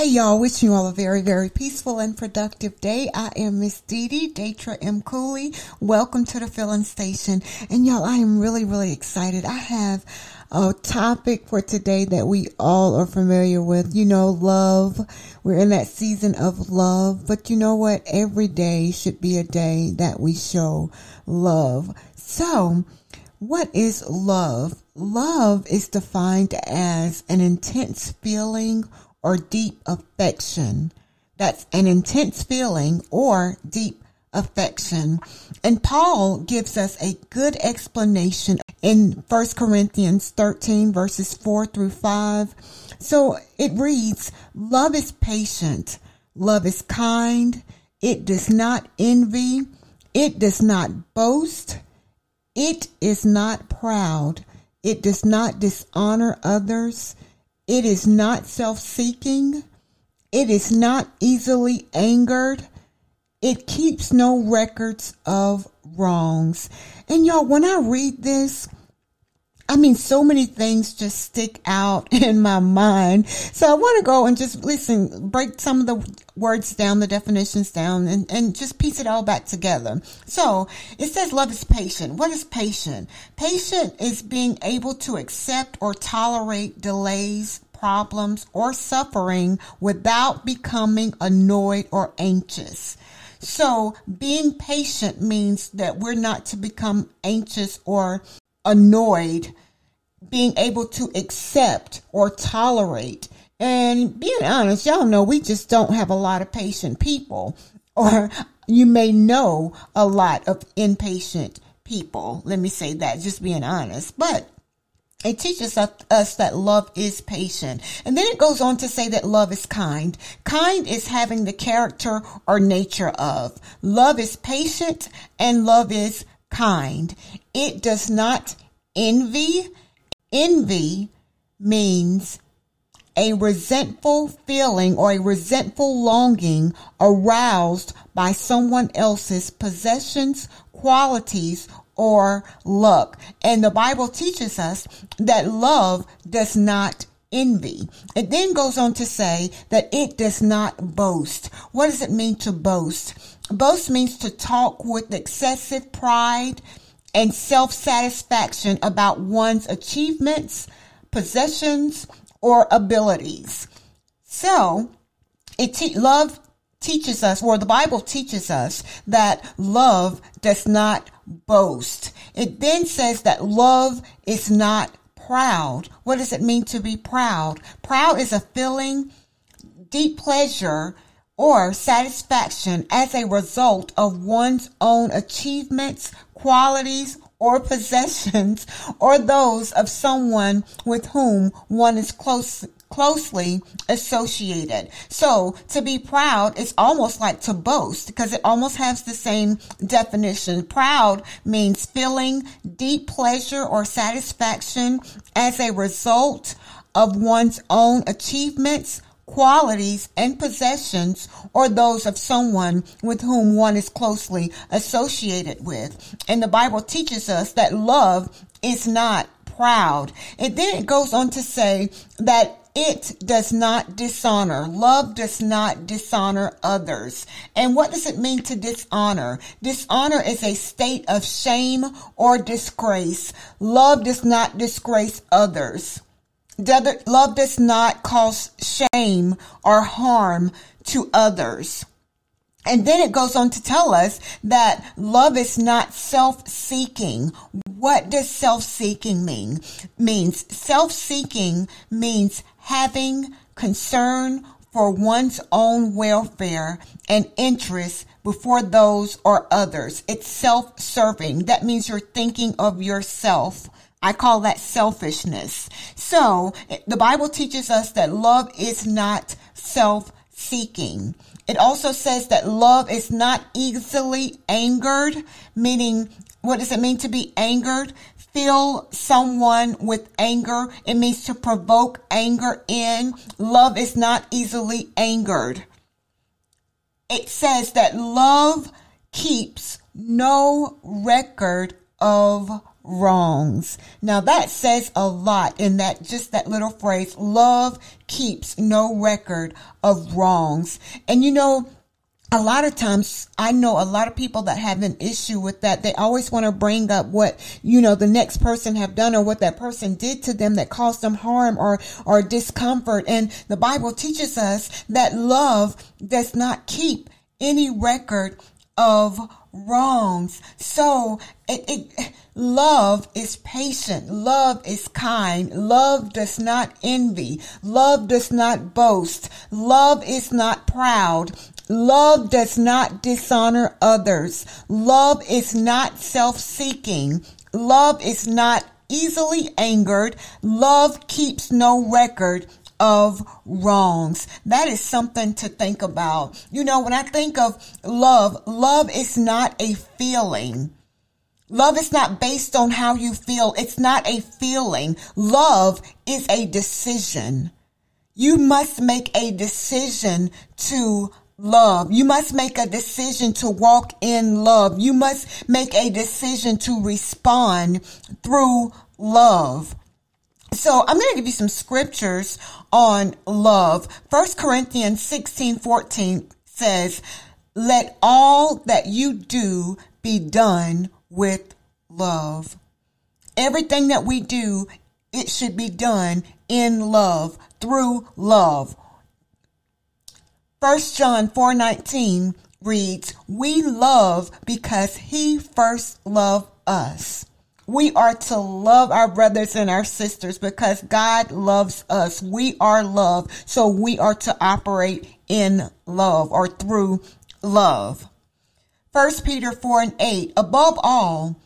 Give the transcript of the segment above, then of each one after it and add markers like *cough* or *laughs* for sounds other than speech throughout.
Hey y'all, wishing you all a very, very peaceful and productive day. I am Miss Dee Dee, Datra M. Cooley. Welcome to the filling station. And y'all, I am really, really excited. I have a topic for today that we all are familiar with. You know, love. We're in that season of love. But you know what? Every day should be a day that we show love. So, what is love? Love is defined as an intense feeling or deep affection. That's an intense feeling or deep affection. And Paul gives us a good explanation in 1 Corinthians 13 verses 4 through 5. So it reads, love is patient. Love is kind. It does not envy. It does not boast. It is not proud. It does not dishonor others. It is not self seeking. It is not easily angered. It keeps no records of wrongs. And y'all, when I read this, I mean, so many things just stick out *laughs* in my mind. So I want to go and just listen, break some of the words down, the definitions down, and, and just piece it all back together. So it says love is patient. What is patient? Patient is being able to accept or tolerate delays, problems, or suffering without becoming annoyed or anxious. So being patient means that we're not to become anxious or annoyed, being able to accept or tolerate. And being honest, y'all know we just don't have a lot of patient people, *laughs* or you may know a lot of impatient people. Let me say that, just being honest. But it teaches us that love is patient. And then it goes on to say that love is kind. Kind is having the character or nature of. Love is patient and love is kind. It does not envy. Envy means a resentful feeling or a resentful longing aroused by someone else's possessions, qualities, or luck. And the Bible teaches us that love does not envy. It then goes on to say that it does not boast. What does it mean to boast? Boast means to talk with excessive pride and self-satisfaction about one's achievements, possessions, or abilities. So, it te- love teaches us, or the Bible teaches us that love does not boast. It then says that love is not proud. What does it mean to be proud? Proud is a feeling, deep pleasure, or satisfaction as a result of one's own achievements, qualities, or possessions, or those of someone with whom one is close, closely associated. So to be proud is almost like to boast because it almost has the same definition. Proud means feeling deep pleasure or satisfaction as a result of one's own achievements, qualities and possessions or those of someone with whom one is closely associated with. And the Bible teaches us that love is not proud. And then it goes on to say that it does not dishonor. Love does not dishonor others. And what does it mean to dishonor? Dishonor is a state of shame or disgrace. Love does not disgrace others. Love does not cause shame or harm to others. And then it goes on to tell us that love is not self-seeking. What does self-seeking mean? Means self-seeking means having concern for one's own welfare and interests before those or others. It's self-serving. That means you're thinking of yourself I call that selfishness. So the Bible teaches us that love is not self-seeking. It also says that love is not easily angered, meaning what does it mean to be angered? Fill someone with anger. It means to provoke anger in. Love is not easily angered. It says that love keeps no record of wrongs. Now that says a lot in that just that little phrase, love keeps no record of wrongs. And you know, a lot of times I know a lot of people that have an issue with that. They always want to bring up what, you know, the next person have done or what that person did to them that caused them harm or, or discomfort. And the Bible teaches us that love does not keep any record of wrongs. So it, it, love is patient. Love is kind. Love does not envy. Love does not boast. Love is not proud. Love does not dishonor others. Love is not self-seeking. Love is not easily angered. Love keeps no record of wrongs. That is something to think about. You know, when I think of love, love is not a feeling. Love is not based on how you feel. It's not a feeling. Love is a decision. You must make a decision to love. You must make a decision to walk in love. You must make a decision to respond through love. So I'm going to give you some scriptures on love. First Corinthians 16, 14 says, let all that you do be done with love. Everything that we do, it should be done in love, through love. First John 4:19 reads, "We love because he first loved us." We are to love our brothers and our sisters because God loves us. We are love. So we are to operate in love or through love. First Peter 4 and 8, above all,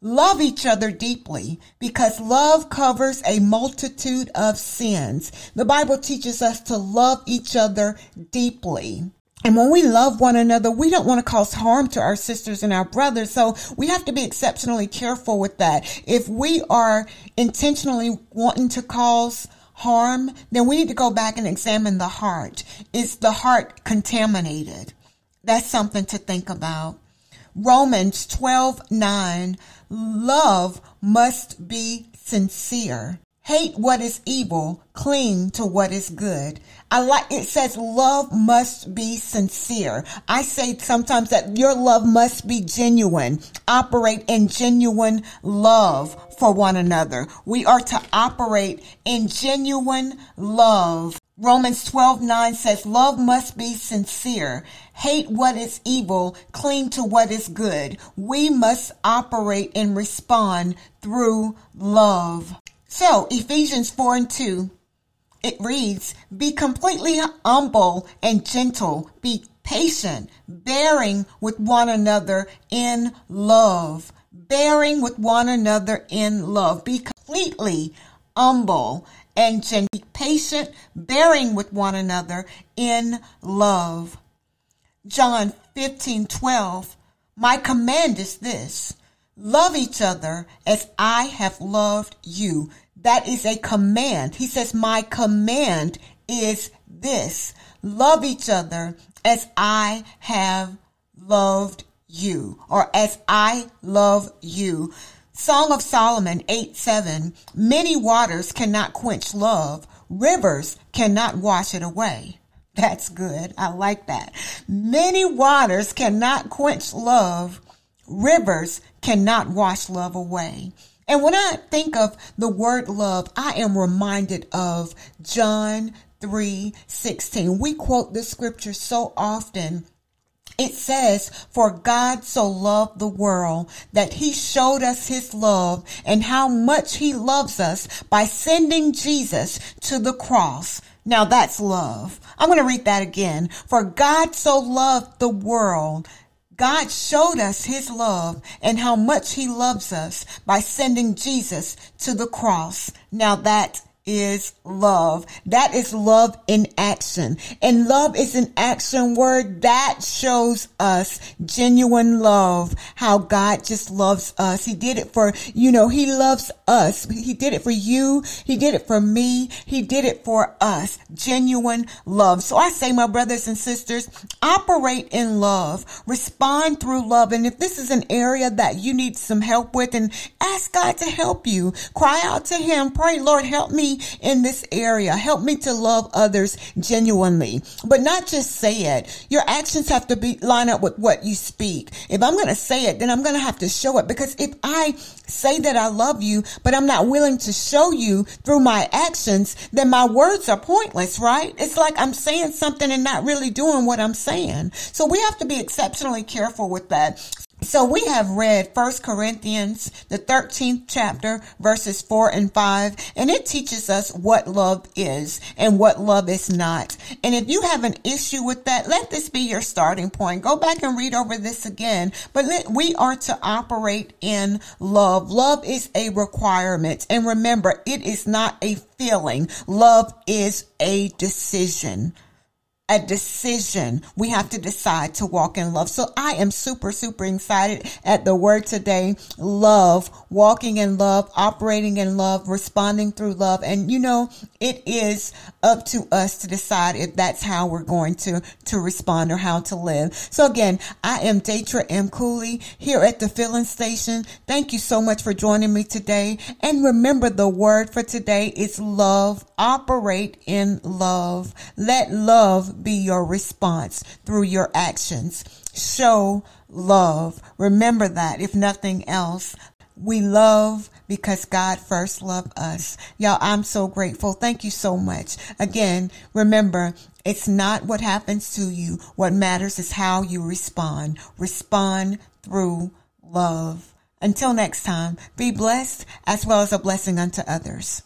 Love each other deeply because love covers a multitude of sins. The Bible teaches us to love each other deeply. And when we love one another, we don't want to cause harm to our sisters and our brothers. So we have to be exceptionally careful with that. If we are intentionally wanting to cause harm, then we need to go back and examine the heart. Is the heart contaminated? That's something to think about. Romans 12, 9 Love must be sincere. Hate what is evil, cling to what is good. I like, it says love must be sincere. I say sometimes that your love must be genuine. Operate in genuine love for one another. We are to operate in genuine love. Romans 12, 9 says, love must be sincere. Hate what is evil, cling to what is good. We must operate and respond through love. So, Ephesians 4 and 2, it reads, Be completely humble and gentle. Be patient, bearing with one another in love. Bearing with one another in love. Be completely humble and gentle. Be patient, bearing with one another in love. John 15, 12. My command is this. Love each other as I have loved you. That is a command. He says, my command is this. Love each other as I have loved you or as I love you. Song of Solomon 8 7. Many waters cannot quench love. Rivers cannot wash it away. That's good. I like that. Many waters cannot quench love. Rivers cannot wash love away. And when I think of the word love, I am reminded of John 3 16. We quote this scripture so often. It says, for God so loved the world that he showed us his love and how much he loves us by sending Jesus to the cross. Now that's love. I'm going to read that again. For God so loved the world God showed us his love and how much he loves us by sending Jesus to the cross. Now that is love. That is love in action. And love is an action word that shows us genuine love, how God just loves us. He did it for, you know, he loves us. He did it for you. He did it for me. He did it for us. Genuine love. So I say, my brothers and sisters, operate in love, respond through love. And if this is an area that you need some help with and ask God to help you, cry out to him, pray, Lord, help me in this area. Help me to love others genuinely, but not just say it. Your actions have to be line up with what you speak. If I'm going to say it, then I'm going to have to show it because if I say that I love you, but I'm not willing to show you through my actions, then my words are pointless, right? It's like I'm saying something and not really doing what I'm saying. So we have to be exceptionally careful with that. So we have read First Corinthians, the 13th chapter, verses 4 and 5, and it teaches us what love is and what love is not. And if you have an issue with that, let this be your starting point. Go back and read over this again. But let, we are to operate in love. Love is a requirement. And remember, it is not a feeling. Love is a decision a decision. We have to decide to walk in love. So I am super, super excited at the word today. Love, walking in love, operating in love, responding through love. And you know, it is up to us to decide if that's how we're going to, to respond or how to live. So again, I am Datra M. Cooley here at the filling station. Thank you so much for joining me today. And remember the word for today is love. Operate in love. Let love be your response through your actions. Show love. Remember that if nothing else, we love because God first loved us. Y'all, I'm so grateful. Thank you so much. Again, remember, it's not what happens to you. What matters is how you respond. Respond through love. Until next time, be blessed as well as a blessing unto others.